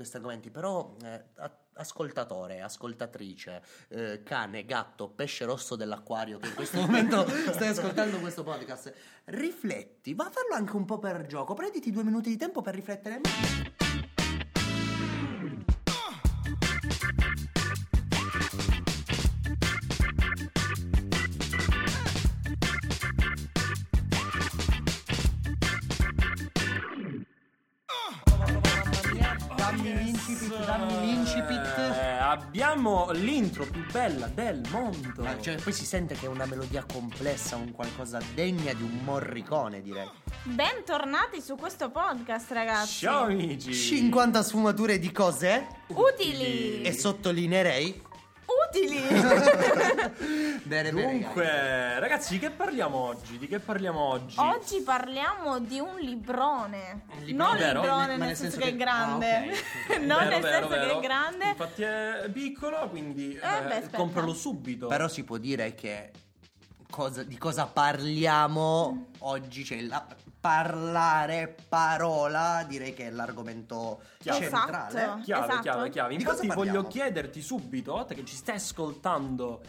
questi argomenti, però eh, ascoltatore, ascoltatrice, eh, cane, gatto, pesce rosso dell'acquario che in questo momento stai ascoltando questo podcast, rifletti, va a farlo anche un po' per gioco, prenditi due minuti di tempo per riflettere. Abbiamo l'intro più bella del mondo. Ma, cioè, poi si sente che è una melodia complessa, un qualcosa degna di un morricone, direi. Bentornati su questo podcast, ragazzi. Ciao amici. 50 sfumature di cose Utili. e sottolineerei. Utili. Bene, bene. Dunque, ragazzi, di che parliamo oggi? Di che parliamo oggi? Oggi parliamo di un librone. Un librone, non vero? librone nel, senso, che, è grande. Ah, non Vero, nel vero, senso che è grande. Infatti è piccolo, quindi Eh, eh, beh, compralo subito. Però si può dire che cosa- di cosa parliamo oggi, cioè la- parlare, parola, direi che è l'argomento Chiave. centrale. Esatto. Chiave, Esatto. chiave, chiave. Di cosa Infatti voglio chiederti subito, a te che ci stai ascoltando,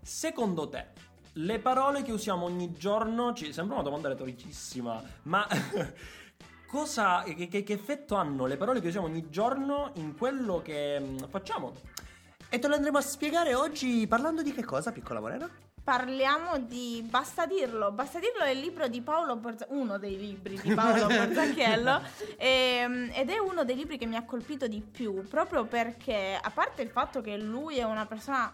secondo te le parole che usiamo ogni giorno, ci sembra una domanda retoricissima, ma cosa, che, che- che effetto hanno le parole che usiamo ogni giorno in quello che mm, facciamo? E te lo andremo a spiegare oggi parlando di che cosa, piccola Morena? Parliamo di Basta dirlo. Basta dirlo è il libro di Paolo Borza- uno dei libri di Paolo Borzacchiello ehm, ed è uno dei libri che mi ha colpito di più proprio perché a parte il fatto che lui è una persona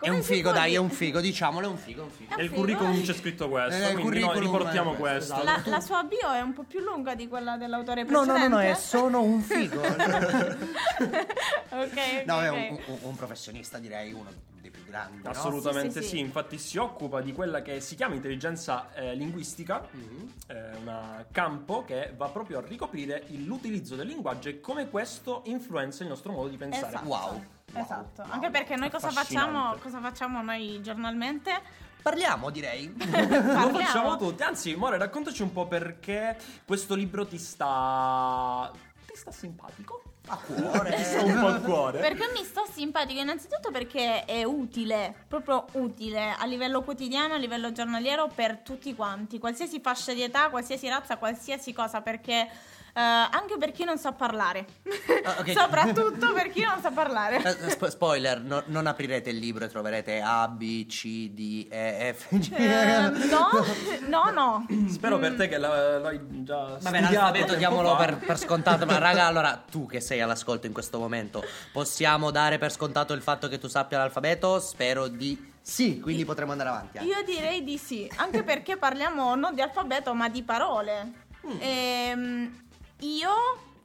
È un figo, dai, è un figo, diciamolo, è un figo, è un figo. È un Nel figo. curriculum c'è scritto questo, Eh, il quindi noi riportiamo è questo. questo, La, la sua bio è un po' più lunga di quella dell'autore No, no, precedente. no, no, è sono un figo. ok, no, è ok. un, un- un professionista, direi, uno dei più grandi. no? Assolutamente Sì, sì, sì, sì. infatti si occupa di quella che si chiama intelligenza eh, linguistica, Mhm. è un campo che va proprio a ricoprire l'utilizzo del linguaggio e come questo influenza il nostro modo di pensare. Esatto. Wow. Esatto, Wow. anche perché noi cosa facciamo, cosa facciamo noi giornalmente? Parliamo, direi. Lo Parliamo. facciamo tutti, anzi, More, raccontaci un po' perché questo libro ti sta... ti sta simpatico? A cuore. Ti sta un po' al cuore. Perché mi sta simpatico innanzitutto perché è utile, proprio utile a livello quotidiano, a livello giornaliero per tutti quanti, qualsiasi fascia di età, qualsiasi razza, qualsiasi cosa, perché anche per chi non sa parlare, Ah, ok. soprattutto per chi non sa parlare. Eh, spo- spoiler, no- non aprirete il libro e troverete A, B, C, D, E, F, G. Eh, no, no, no. Spero per te che l'hai già Vabbè, studiato l'alfabeto diamolo per, per scontato. Ma raga, allora tu che sei all'ascolto in questo momento, possiamo dare per scontato il fatto che tu sappia l'alfabeto? Spero di sì, quindi potremo andare avanti. anche. Io direi di sì, anche perché parliamo non di alfabeto ma di parole. Ehm, io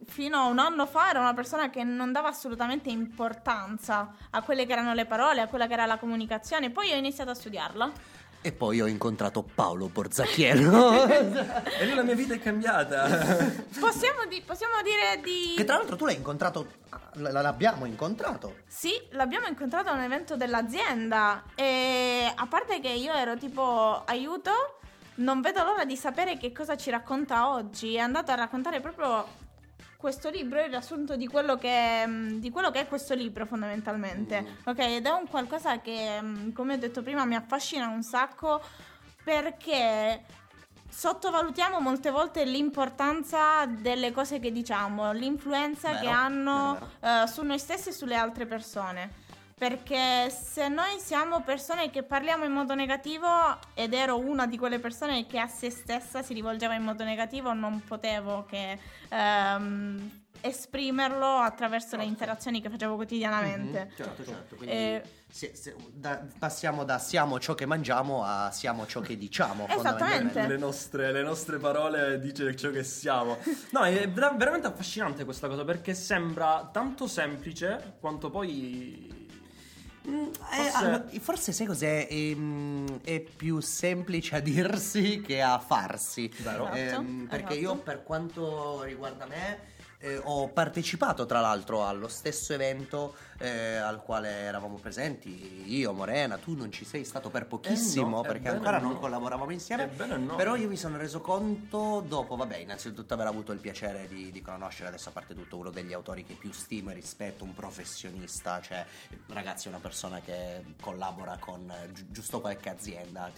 fino a un anno fa ero una persona che non dava assolutamente importanza a quelle che erano le parole, a quella che era la comunicazione, poi ho iniziato a studiarla. E poi ho incontrato Paolo Borzacchiello. E lì la mia vita è cambiata. Possiamo, di- possiamo dire di... che tra l'altro tu l'hai incontrato. l- L'abbiamo incontrato. Sì, l'abbiamo incontrato a un evento dell'azienda e a parte che io ero tipo aiuto, non vedo l'ora di sapere che cosa ci racconta oggi. È andato a raccontare proprio questo libro, il riassunto di quello che, mm, di quello che è questo libro fondamentalmente. Ok, ed è un qualcosa che, mm, come ho detto prima, mi affascina un sacco perché sottovalutiamo molte volte l'importanza delle cose che diciamo, l'influenza Vero, che hanno vero, eh, su noi stessi e sulle altre persone. Perché se noi siamo persone che parliamo in modo negativo ed ero una di quelle persone che a se stessa si rivolgeva in modo negativo, non potevo che ehm, esprimerlo attraverso le interazioni che facevo quotidianamente. Mhm, Certo, certo. Quindi Eh, se- se- da- passiamo da siamo ciò che mangiamo a siamo ciò che diciamo. Esattamente. Le nostre, le nostre parole dice ciò che siamo. No, è ver- veramente affascinante questa cosa perché sembra tanto semplice quanto poi. Mm, eh, Forse- allora, forse sai cos'è? Ehm, È, più semplice a dirsi che a farsi. Vero. Ehm, Esatto, perché esatto. io, per quanto riguarda me, eh, ho partecipato tra l'altro allo stesso evento eh, al quale eravamo presenti io, Morena, tu non ci sei stato per pochissimo Eh no, perché ebbene ancora non no. collaboravamo insieme. Ebbene no. Però io mi sono reso conto dopo, vabbè, innanzitutto aver avuto il piacere di, di conoscere adesso a parte tutto uno degli autori che più stimo e rispetto, un professionista, cioè ragazzi è una persona che collabora con eh, gi- giusto qualche azienda.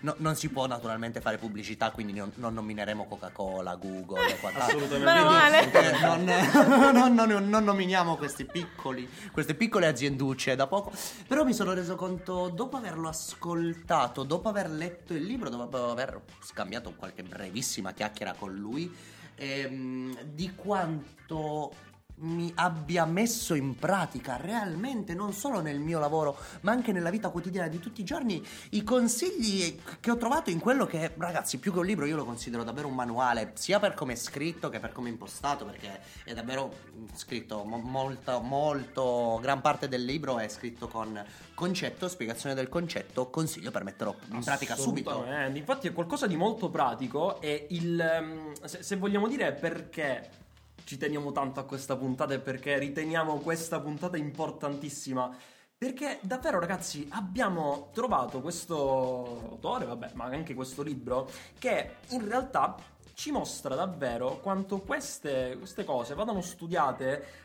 Non si può naturalmente fare pubblicità, quindi non, non nomineremo Coca-Cola, Google e quant'altro. Assolutamente. Non, non- non- non nominiamo questi piccoli, queste piccole azienducce da poco. Però mi sono reso conto, dopo averlo ascoltato, dopo aver letto il libro, dopo aver scambiato qualche brevissima chiacchiera con lui, ehm, di quanto mi abbia messo in pratica realmente, non solo nel mio lavoro, ma anche nella vita quotidiana di tutti i giorni, i consigli che ho trovato in quello che, ragazzi, più che un libro, io lo considero davvero un manuale, sia per come è scritto che per come è impostato, perché è davvero scritto mo- molto, molto, gran parte del libro è scritto con concetto, spiegazione del concetto, consiglio per metterlo in pratica subito. Infatti è qualcosa di molto pratico e il... ehm, Se, se vogliamo dire perché ci teniamo tanto a questa puntata e perché riteniamo questa puntata importantissima. Perché davvero ragazzi abbiamo trovato questo autore, vabbè, ma anche questo libro, che in realtà ci mostra davvero quanto queste, queste cose vadano studiate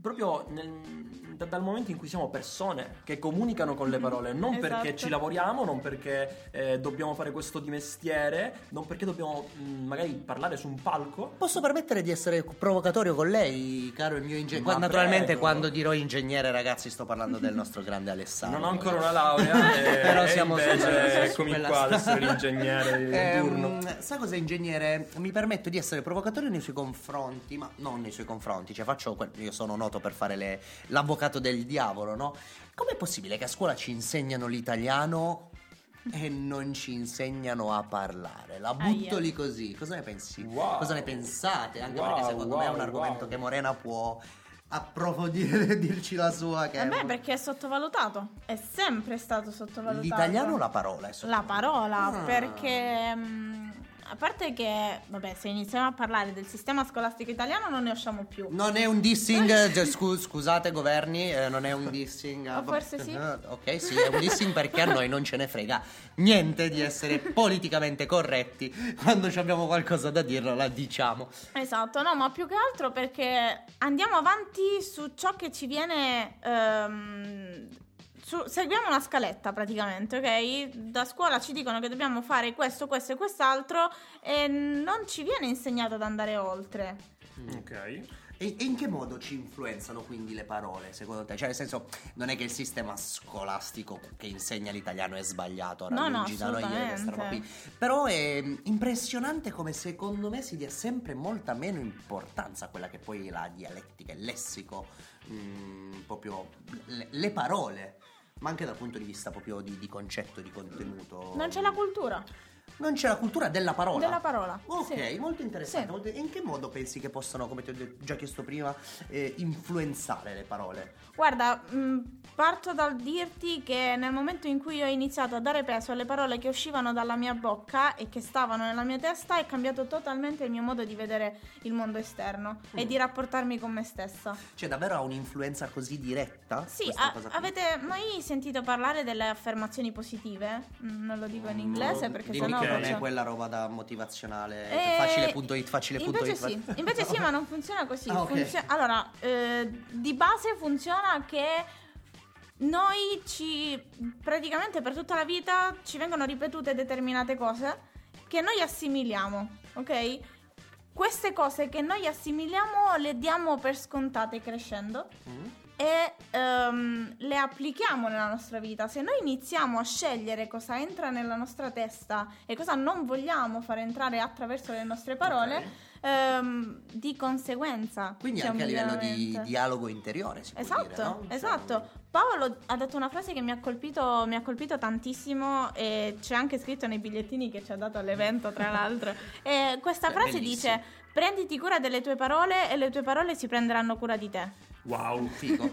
proprio nel- da- dal momento in cui siamo persone che comunicano con le parole, non perché Esatto. ci lavoriamo, non perché eh, dobbiamo fare questo di mestiere, non perché dobbiamo mh, magari parlare su un palco. Posso permettere di essere provocatorio con lei, caro il mio ingegnere? Naturalmente prego. quando dirò ingegnere, ragazzi, sto parlando del nostro grande Alessandro. Non ho ancora una laurea, e, Però e siamo su- invece su eccomi quella qua ad essere l'ingegnere di Ehm, turno. sa cosa, ingegnere? Mi permetto di essere provocatorio nei suoi confronti, ma non nei suoi confronti. Cioè, faccio. que- Io sono noto per fare le- l'avvocato del diavolo, no? Com'è possibile che a scuola ci insegnano l'italiano e non ci insegnano a parlare? La butto lì così. Cosa ne pensi? Wow. Cosa ne pensate? Anche Wow, perché secondo me è un wow, argomento wow. che Morena può approfondire e dirci la sua. Che Vabbè, un- perché è sottovalutato. È sempre stato sottovalutato. L'italiano o la parola? è La parola, Ah. perché mm, a parte che, vabbè, se iniziamo a parlare del sistema scolastico italiano non ne usciamo più. Non è un dissing, eh, scu- scusate governi, eh, non è un dissing. O forse sì. Ok, sì, è un dissing perché a noi non ce ne frega niente di essere politicamente corretti. Quando abbiamo qualcosa da dirlo, la diciamo. Esatto, no, ma più che altro perché andiamo avanti su ciò che ci viene. ehm, su- seguiamo una scaletta praticamente, ok? Da scuola ci dicono che dobbiamo fare questo, questo e quest'altro e non ci viene insegnato ad andare oltre. Ok. E, e in che modo ci influenzano quindi le parole, secondo te? Cioè, nel senso, non è che il sistema scolastico che insegna l'italiano è sbagliato, No, no, da noi roba qui. Però è mm, impressionante come secondo me si dia sempre molta meno importanza a quella che poi è la dialettica, il lessico, mm, proprio le, le parole. Ma anche dal punto di vista proprio di, di concetto, di contenuto. Non c'è la cultura Non c'è la cultura della parola. della parola. Ok, sì. molto interessante. Sì. E in che modo pensi che possano, come ti ho già chiesto prima, eh, influenzare le parole? Guarda, mh, parto dal dirti che nel momento in cui ho iniziato a dare peso alle parole che uscivano dalla mia bocca e che stavano nella mia testa, è cambiato totalmente il mio modo di vedere il mondo esterno e Mm. di rapportarmi con me stessa. Cioè, davvero ha un'influenza così diretta? Sì, a- avete mai sentito parlare delle affermazioni positive? Mm, Non lo dico in inglese No, perché sennò che non faccio- è quella roba da motivazionale Eh, facile.it facile.it Invece sì, invece sì, ma non funziona così. Ah, ok. Funzio- allora, eh, di base funziona che noi ci praticamente per tutta la vita ci vengono ripetute determinate cose che noi assimiliamo, ok? Queste cose che noi assimiliamo le diamo per scontate crescendo Mm? E ehm, le applichiamo nella nostra vita. Se noi iniziamo a scegliere cosa entra nella nostra testa e cosa non vogliamo fare entrare attraverso le nostre parole, Ok. ehm, di conseguenza. Quindi anche a livello di dialogo interiore, Esatto, dire, no? Cioè, esatto. Paolo ha detto una frase che mi ha colpito, mi ha colpito tantissimo e c'è anche scritto nei bigliettini che ci ha dato all'evento, tra l'altro. E questa frase bellissimo. dice: Prenditi cura delle tue parole e le tue parole si prenderanno cura di te. Wow. Figo.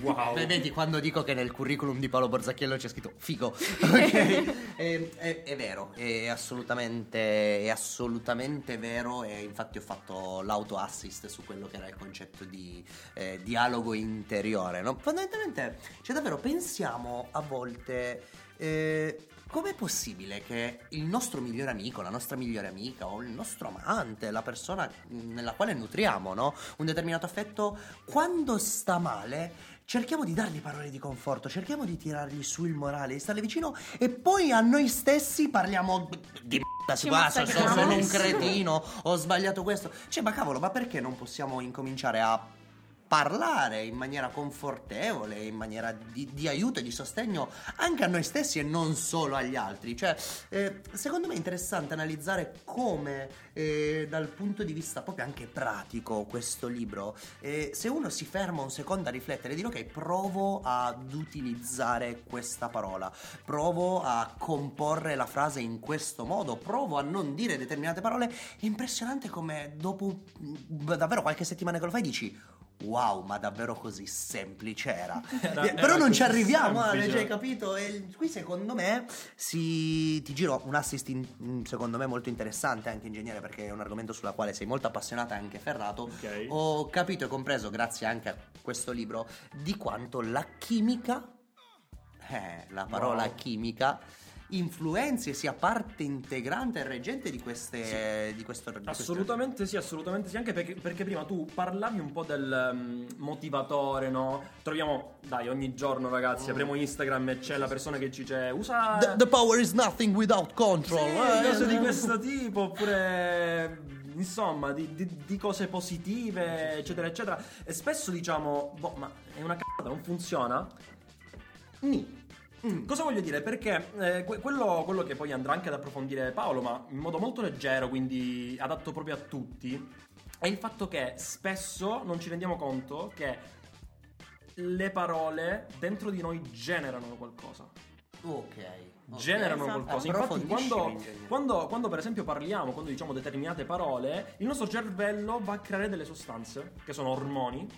Wow. Vedi quando dico che nel curriculum di Paolo Borzacchiello c'è scritto figo. Ok. è, è- è vero, è assolutamente, è assolutamente vero. E infatti ho fatto l'auto assist su quello che era il concetto di eh, dialogo interiore. no? Fondamentalmente, cioè davvero pensiamo a volte. Eh, Com'è possibile che il nostro migliore amico, la nostra migliore amica o il nostro amante, la persona nella quale nutriamo no? un determinato affetto, quando sta male, cerchiamo di dargli parole di conforto, cerchiamo di tirargli su il morale, di starle vicino e poi a noi stessi parliamo di m***a, Ci guarda, sono, un cretino, ho sbagliato questo. Cioè, ma cavolo, ma perché non possiamo incominciare a parlare in maniera confortevole, in maniera di, di aiuto e di sostegno anche a noi stessi e non solo agli altri. Cioè, eh, secondo me è interessante analizzare come eh, dal punto di vista proprio anche pratico questo libro, eh, se uno si ferma un secondo a riflettere e dire ok, provo ad utilizzare questa parola, provo a comporre la frase in questo modo, provo a non dire determinate parole, è impressionante come dopo mm, davvero qualche settimana che lo fai dici Wow, ma davvero così semplice era. Era- Eh, Però era non ci arriviamo, Ale, semplice. cioè, hai capito? E qui secondo me si... ti giro un assist in- mm, secondo me molto interessante anche ingegnere perché è un argomento sulla quale sei molto appassionata e anche ferrato. Ok. Ho capito e compreso grazie anche a questo libro di quanto la chimica, eh, la parola Wow. chimica influenzi e sia parte integrante e reggente di queste di questo di queste- Assolutamente sì, assolutamente sì, anche perché, perché prima tu parlavi un po' del mm, motivatore, no? Troviamo, dai, ogni giorno ragazzi, apriamo Instagram e c'è la persona che ci dice usa... The, the power is nothing without control. Sì, eh, cose di eh. questo tipo, oppure insomma, di, di- di cose positive, eccetera, eccetera. E spesso diciamo, boh, ma è una c***a, non funziona? Ni. Mm, Cosa voglio dire? Perché eh, que- quello, quello che poi andrà anche ad approfondire Paolo, ma in modo molto leggero, quindi adatto proprio a tutti, è il fatto che spesso non ci rendiamo conto che le parole dentro di noi generano qualcosa Ok. generano Esatto. qualcosa. Infatti, quando, quando, quando, per esempio parliamo, quando diciamo determinate parole, il nostro cervello va a creare delle sostanze che sono ormoni.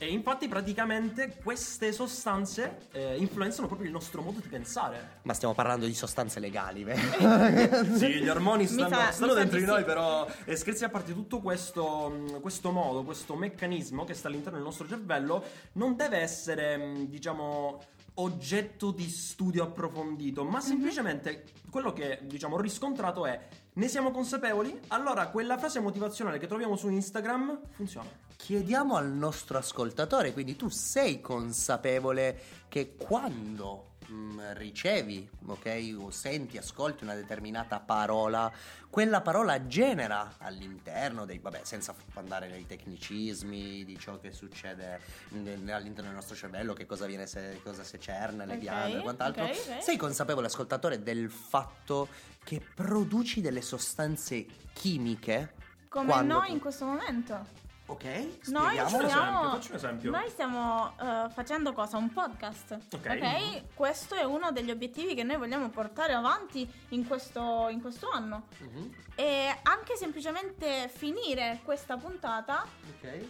E infatti, praticamente, queste sostanze eh, influenzano proprio il nostro modo di pensare. Ma stiamo parlando di sostanze legali, vero? Sì, gli ormoni stanno, sa- stanno dentro di noi, sì. però eh, scherzi a parte, tutto questo, mh, questo modo, questo meccanismo che sta all'interno del nostro cervello non deve essere, mh, diciamo, oggetto di studio approfondito, Mhm. ma semplicemente quello che, diciamo, ho riscontrato è ne siamo consapevoli? Allora quella frase motivazionale che troviamo su Instagram funziona. Chiediamo al nostro ascoltatore, quindi tu sei consapevole che quando mm, ricevi, ok, o senti, ascolti una determinata parola, quella parola genera all'interno dei, vabbè, senza andare nei tecnicismi di ciò che succede all'interno del nostro cervello, che cosa viene, se, cosa se cerne, le Ok, ghiande e quant'altro. ok, ok. Sei consapevole, ascoltatore, del fatto che produci delle sostanze chimiche? Come quando noi in questo momento. Ok, Noi spieghiamolo. Faccio un esempio, stiamo, faccio un esempio. noi stiamo eh, facendo cosa? Un podcast. Ok. Questo è uno degli obiettivi che noi vogliamo portare avanti in questo, in questo anno. Mhm, E anche semplicemente finire questa puntata Ok.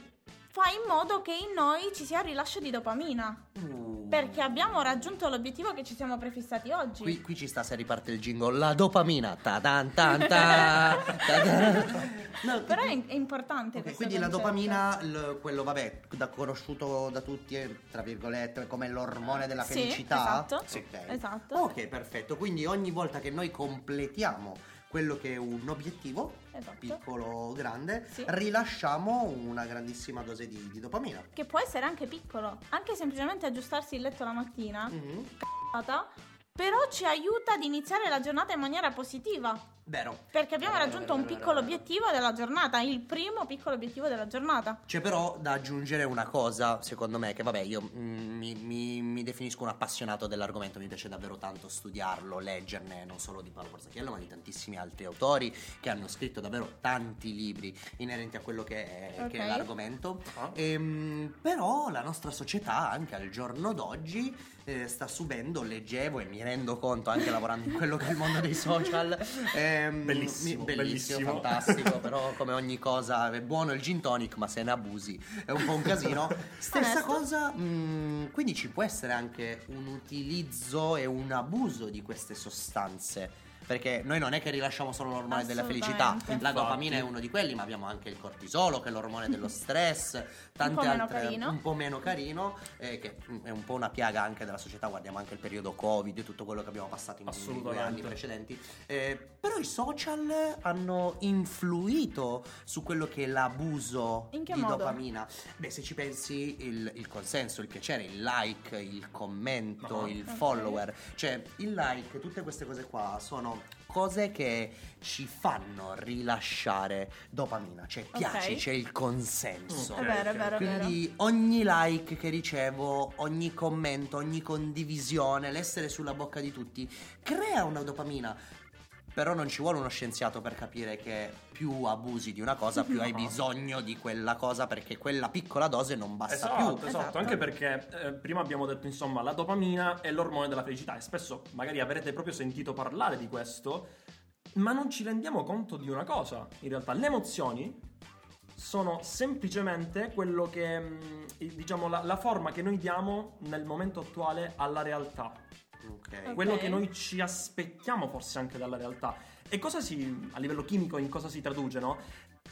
Fa in modo che in noi ci sia il rilascio di dopamina. Uh. Perché abbiamo raggiunto l'obiettivo che ci siamo prefissati oggi. Qui, qui ci sta se riparte il jingle, la dopamina. Ta tan ta. No, Però è, è importante ok, questo quindi la concetto. dopamina, l- quello vabbè, da conosciuto da tutti, eh, tra virgolette, come l'ormone della Sì, felicità. esatto. Sì, ok. Esatto. Ok, perfetto. Quindi ogni volta che noi completiamo quello che è un obiettivo, Esatto. piccolo o grande, Sì. rilasciamo una grandissima dose di, di dopamina. Che può essere anche piccolo. Anche semplicemente aggiustarsi il letto la mattina. Mhm. c***ata, Però ci aiuta ad iniziare la giornata in maniera positiva. Vero. Perché abbiamo Vero, raggiunto vero, un vero, piccolo vero. obiettivo della giornata. Il primo piccolo obiettivo della giornata. C'è però da aggiungere una cosa, secondo me, che vabbè, io mm, mi, mi- mi definisco un appassionato dell'argomento, mi piace davvero tanto studiarlo, leggerne, non solo di Paolo Borzacchiello, ma di tantissimi altri autori che hanno scritto davvero tanti libri inerenti a quello che è, che è l'argomento. Ah. Ehm, però la nostra società, anche al giorno d'oggi, eh, sta subendo, leggevo e mi rendo conto anche lavorando in quello che è il mondo dei social. Ehm, Bellissimo, mi- bellissimo, bellissimo. fantastico, però come ogni cosa è buono il gin tonic, ma se ne abusi è un po' un casino. Stessa Onesto. cosa, mm, quindi ci può essere anche un utilizzo e un abuso di queste sostanze. Perché noi non è che rilasciamo solo l'ormone della felicità, Assolutamente. la Infatti. dopamina è uno di quelli, ma abbiamo anche il cortisolo, che è l'ormone dello stress, tante meno altre carino. un po' meno carino, eh, che mm, è un po' una piaga anche della società. Guardiamo anche il periodo Covid e tutto quello che abbiamo passato in due anni precedenti. Eh, però i social hanno influito su quello che è l'abuso di modo? dopamina. Beh, se ci pensi, il, il consenso, il piacere, il like, il commento, Ah. il Ok. follower, cioè il like, tutte queste cose qua sono cose che ci fanno rilasciare dopamina, cioè piaci, Ok. c'è il consenso. Ok, È vero, è vero, è vero. Quindi ogni like che ricevo, ogni commento, ogni condivisione, l'essere sulla bocca di tutti, crea una dopamina. Però non ci vuole uno scienziato per capire che più abusi di una cosa, più hai No. bisogno di quella cosa, perché quella piccola dose non basta Esatto, più. esatto, Esatto. anche perché eh, prima abbiamo detto insomma la dopamina è l'ormone della felicità e spesso magari avrete proprio sentito parlare di questo, ma non ci rendiamo conto di una cosa, in realtà le emozioni sono semplicemente quello che, i- diciamo, la, la forma che noi diamo nel momento attuale alla realtà, Ok. quello Ok. che noi ci aspettiamo forse anche dalla realtà. E cosa si, a livello chimico, in cosa si traduce, no?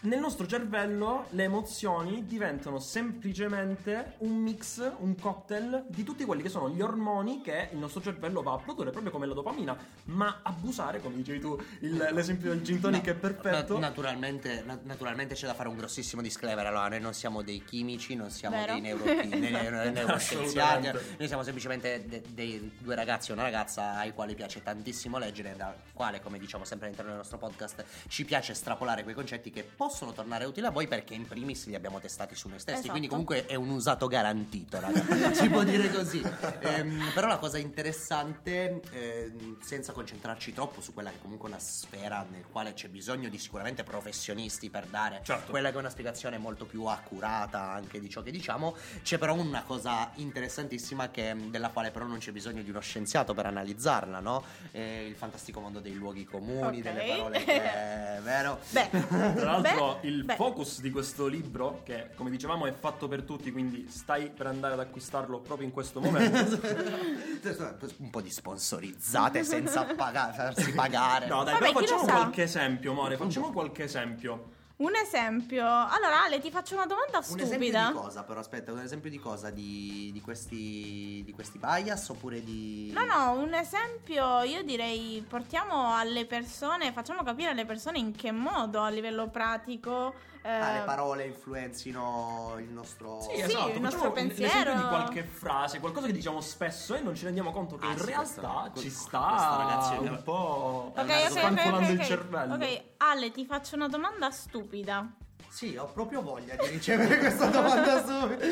Nel nostro cervello le emozioni diventano semplicemente un mix, un cocktail di tutti quelli che sono gli ormoni che il nostro cervello va a produrre, proprio come la dopamina. Ma abusare, come dicevi tu, il- l'esempio del gin tonic No, è perfetto. na- naturalmente, na- naturalmente c'è da fare un grossissimo disclaimer. Allora, noi non siamo dei chimici, non siamo Vero. dei neuro- ne- ne- neuroscienziati. Assolutamente. Noi siamo semplicemente de- dei due ragazzi e una ragazza ai quali piace tantissimo leggere, da quale, come diciamo sempre all'interno del nostro podcast, ci piace estrapolare quei concetti che possono tornare utili a voi perché in primis li abbiamo testati su noi stessi. Esatto. Quindi comunque è un usato garantito, raga. si può dire così. Ehm, però la cosa interessante, ehm, senza concentrarci troppo su quella che comunque è una sfera nel quale c'è bisogno di sicuramente professionisti per dare Certo. quella che è una spiegazione molto più accurata anche di ciò che diciamo, c'è però una cosa interessantissima che, della quale però non c'è bisogno di uno scienziato per analizzarla, no? Eh, il fantastico mondo dei luoghi comuni, Ok. delle parole che è vero. Beh, Tra l'altro beh, il beh. focus di questo libro, che come dicevamo è fatto per tutti, quindi stai per andare ad acquistarlo proprio in questo momento. un po' di sponsorizzate senza paga- farsi pagare. No, dai, Vabbè, però facciamo qualche esempio, More, facciamo qualche esempio. Un esempio. Allora, Ale, ti faccio una domanda Un esempio stupida. di cosa, però aspetta, un esempio di cosa? Di, di questi, di questi bias oppure di... No, no, un esempio io direi portiamo alle persone, facciamo capire alle persone in che modo a livello pratico. eh, Ah, le parole influenzino il nostro... Sì, Sì, esatto, il facciamo nostro un- pensiero. di qualche frase, qualcosa che diciamo spesso e non ci rendiamo conto che Ah, in sì, realtà questo- ci sta ragazzo è un po' È Ok, una ok, ok, ok, spancolando il cervello. Ok, Ale, ti faccio una domanda stupida. Sì, ho proprio voglia di ricevere questa domanda subito.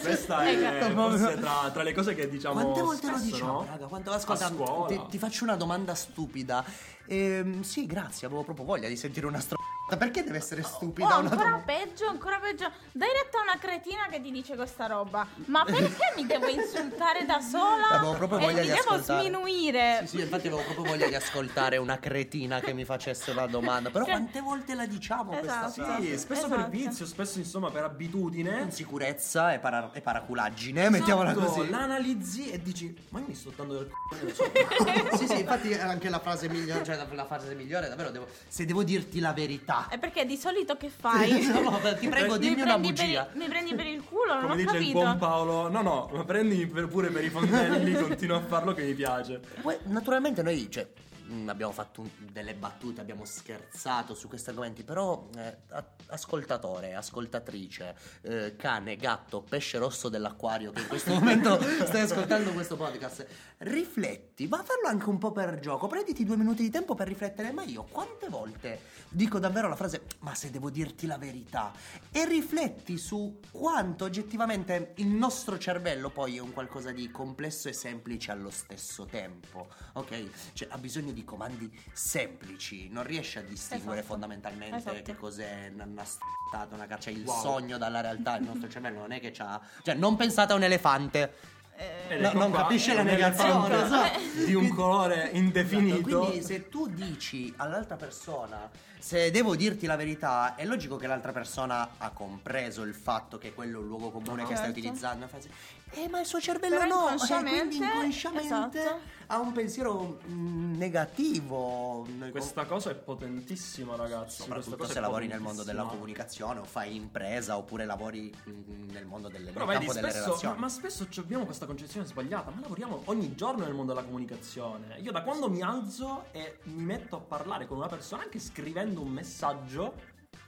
Questa è forse tra, tra le cose che diciamo Quante volte lo spesso, diciamo, no? raga? Quante... Ascolta, A scuola. ti, ti faccio una domanda stupida. Ehm, sì, grazie, avevo proprio voglia di sentire una str... Perché deve essere O stupida Oh, ancora domanda? peggio, ancora peggio. Dai retta a una cretina che ti dice questa roba. Ma perché mi devo insultare da sola? Avevo proprio e voglia mi di devo ascoltare. sminuire. Sì, sì, infatti avevo proprio voglia di ascoltare una cretina che mi facesse una domanda. Però Cioè- quante volte la diciamo questa Esatto. frase? Sì, spesso Esatto. per vizio, spesso insomma per abitudine. Insicurezza e, para- e paraculaggine, mettiamola Esatto, così. La analizzi e dici, ma io mi sto dando del c***o, non lo so. sì, sì, infatti è anche la frase migliore, cioè la, la frase migliore, davvero devo, se devo dirti la verità. E perché di solito che fai? No, ti prego, Mi dimmi una bugia. il- mi prendi per il culo, non Come ho dice il capito. buon Paolo, no no, ma prendimi pure per i fondelli, continua a farlo che mi piace. Poi, naturalmente noi, cioè, abbiamo fatto un- delle battute, abbiamo scherzato su questi argomenti, però eh, ascoltatore, ascoltatrice, eh, cane, gatto, pesce rosso dell'acquario che in questo momento stai ascoltando questo podcast, rifletti, va a farlo anche un po' per gioco, prenditi due minuti di tempo per riflettere, ma io quante volte dico davvero la frase, ma se devo dirti la verità, e rifletti su quanto oggettivamente il nostro cervello poi è un qualcosa di complesso e semplice allo stesso tempo, ok? Cioè ha bisogno di comandi semplici, non riesce a distinguere Esatto. fondamentalmente Esatto. che cos'è una stata, una caccia, il Wow. sogno dalla realtà, il nostro cervello non è che c'ha... Cioè non pensate a un elefante, eh, No, ecco non qua, capisce la un negazione, elefante esatto. di un colore indefinito. Esatto, Quindi se tu dici all'altra persona, se devo dirti la verità, è logico che l'altra persona ha compreso il fatto che quello è un luogo comune che stai Certo. utilizzando. E Eh, ma il suo cervello Però no, eh, inconsciamente- quindi inconsciamente esatto. ha un pensiero mm, negativo. Questa cosa è potentissima, ragazzi. Soprattutto cosa se lavori nel mondo della comunicazione o fai impresa oppure lavori mm, nel mondo delle, Però nel vedi, campo delle spesso, relazioni. ma, ma spesso ci abbiamo questa concezione sbagliata, ma lavoriamo ogni giorno nel mondo della comunicazione. Io da quando mi alzo e mi metto a parlare con una persona, anche scrivendo un messaggio,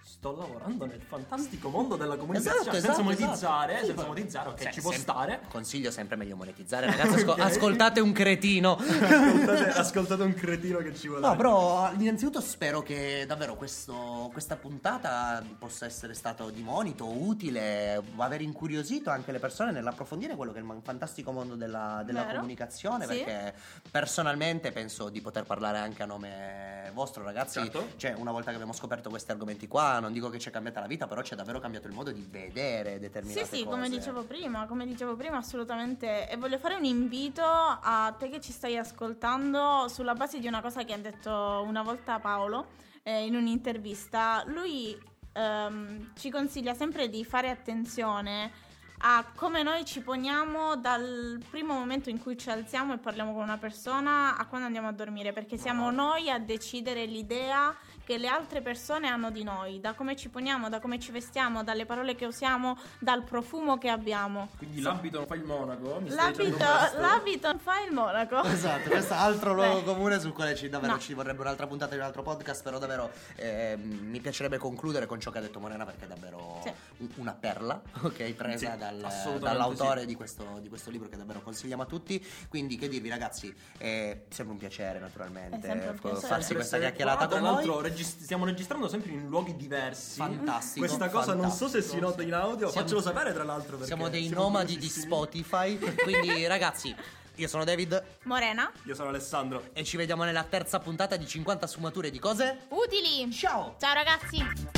sto lavorando nel fantastico mondo della comunicazione. Esatto, senza esatto, monetizzare, esatto. senza monetizzare, ok, se- ci può sem- stare. Consiglio sempre meglio monetizzare, ragazzi. asco- Ok. Ascoltate un cretino. ascoltate, ascoltate un cretino che ci vuole. No, però innanzitutto spero che davvero questo- questa puntata possa essere stato di monito, utile, aver incuriosito anche le persone nell'approfondire quello che è il fantastico mondo della, della comunicazione, Sì. perché personalmente penso di poter parlare anche a nome vostro, ragazzi. Certo. Cioè, una volta che abbiamo scoperto questi argomenti qua, non dico che ci è cambiata la vita, però ci è davvero cambiato il modo di vedere determinate Sì, sì, cose. come dicevo prima, come dicevo prima, assolutamente. E voglio fare un invito a te che ci stai ascoltando sulla base di una cosa che ha detto una volta Paolo eh, in un'intervista. Lui ehm, ci consiglia sempre di fare attenzione a come noi ci poniamo dal primo momento in cui ci alziamo e parliamo con una persona a quando andiamo a dormire, perché siamo noi a decidere l'idea che le altre persone hanno di noi, da come ci poniamo, da come ci vestiamo, dalle parole che usiamo, dal profumo che abbiamo. Quindi l'abito non fa il monaco. L'abito, l'abito non fa il monaco. Esatto, questo è altro luogo comune sul quale ci, davvero No. ci vorrebbe un'altra puntata di un altro podcast, però davvero ehm, mi piacerebbe concludere con ciò che ha detto Morena perché è davvero Sì. un- una perla, ok, presa Sì, dal- dall'autore sì. di, questo, di questo libro che davvero consigliamo a tutti. Quindi che dirvi ragazzi, è sempre un piacere naturalmente un f- piacere. farsi questa chiacchierata qua. con voi. Regist- stiamo registrando sempre in luoghi diversi. Fantastico, Questa cosa non so se si fantastico. nota in audio, Siamo- faccelo sapere tra l'altro. perché Siamo dei siamo nomadi di. Spotify, quindi ragazzi, io sono David Morena. Io sono Alessandro. e ci vediamo nella terza puntata di 50 sfumature di cose. Utili. Ciao! Ciao ragazzi.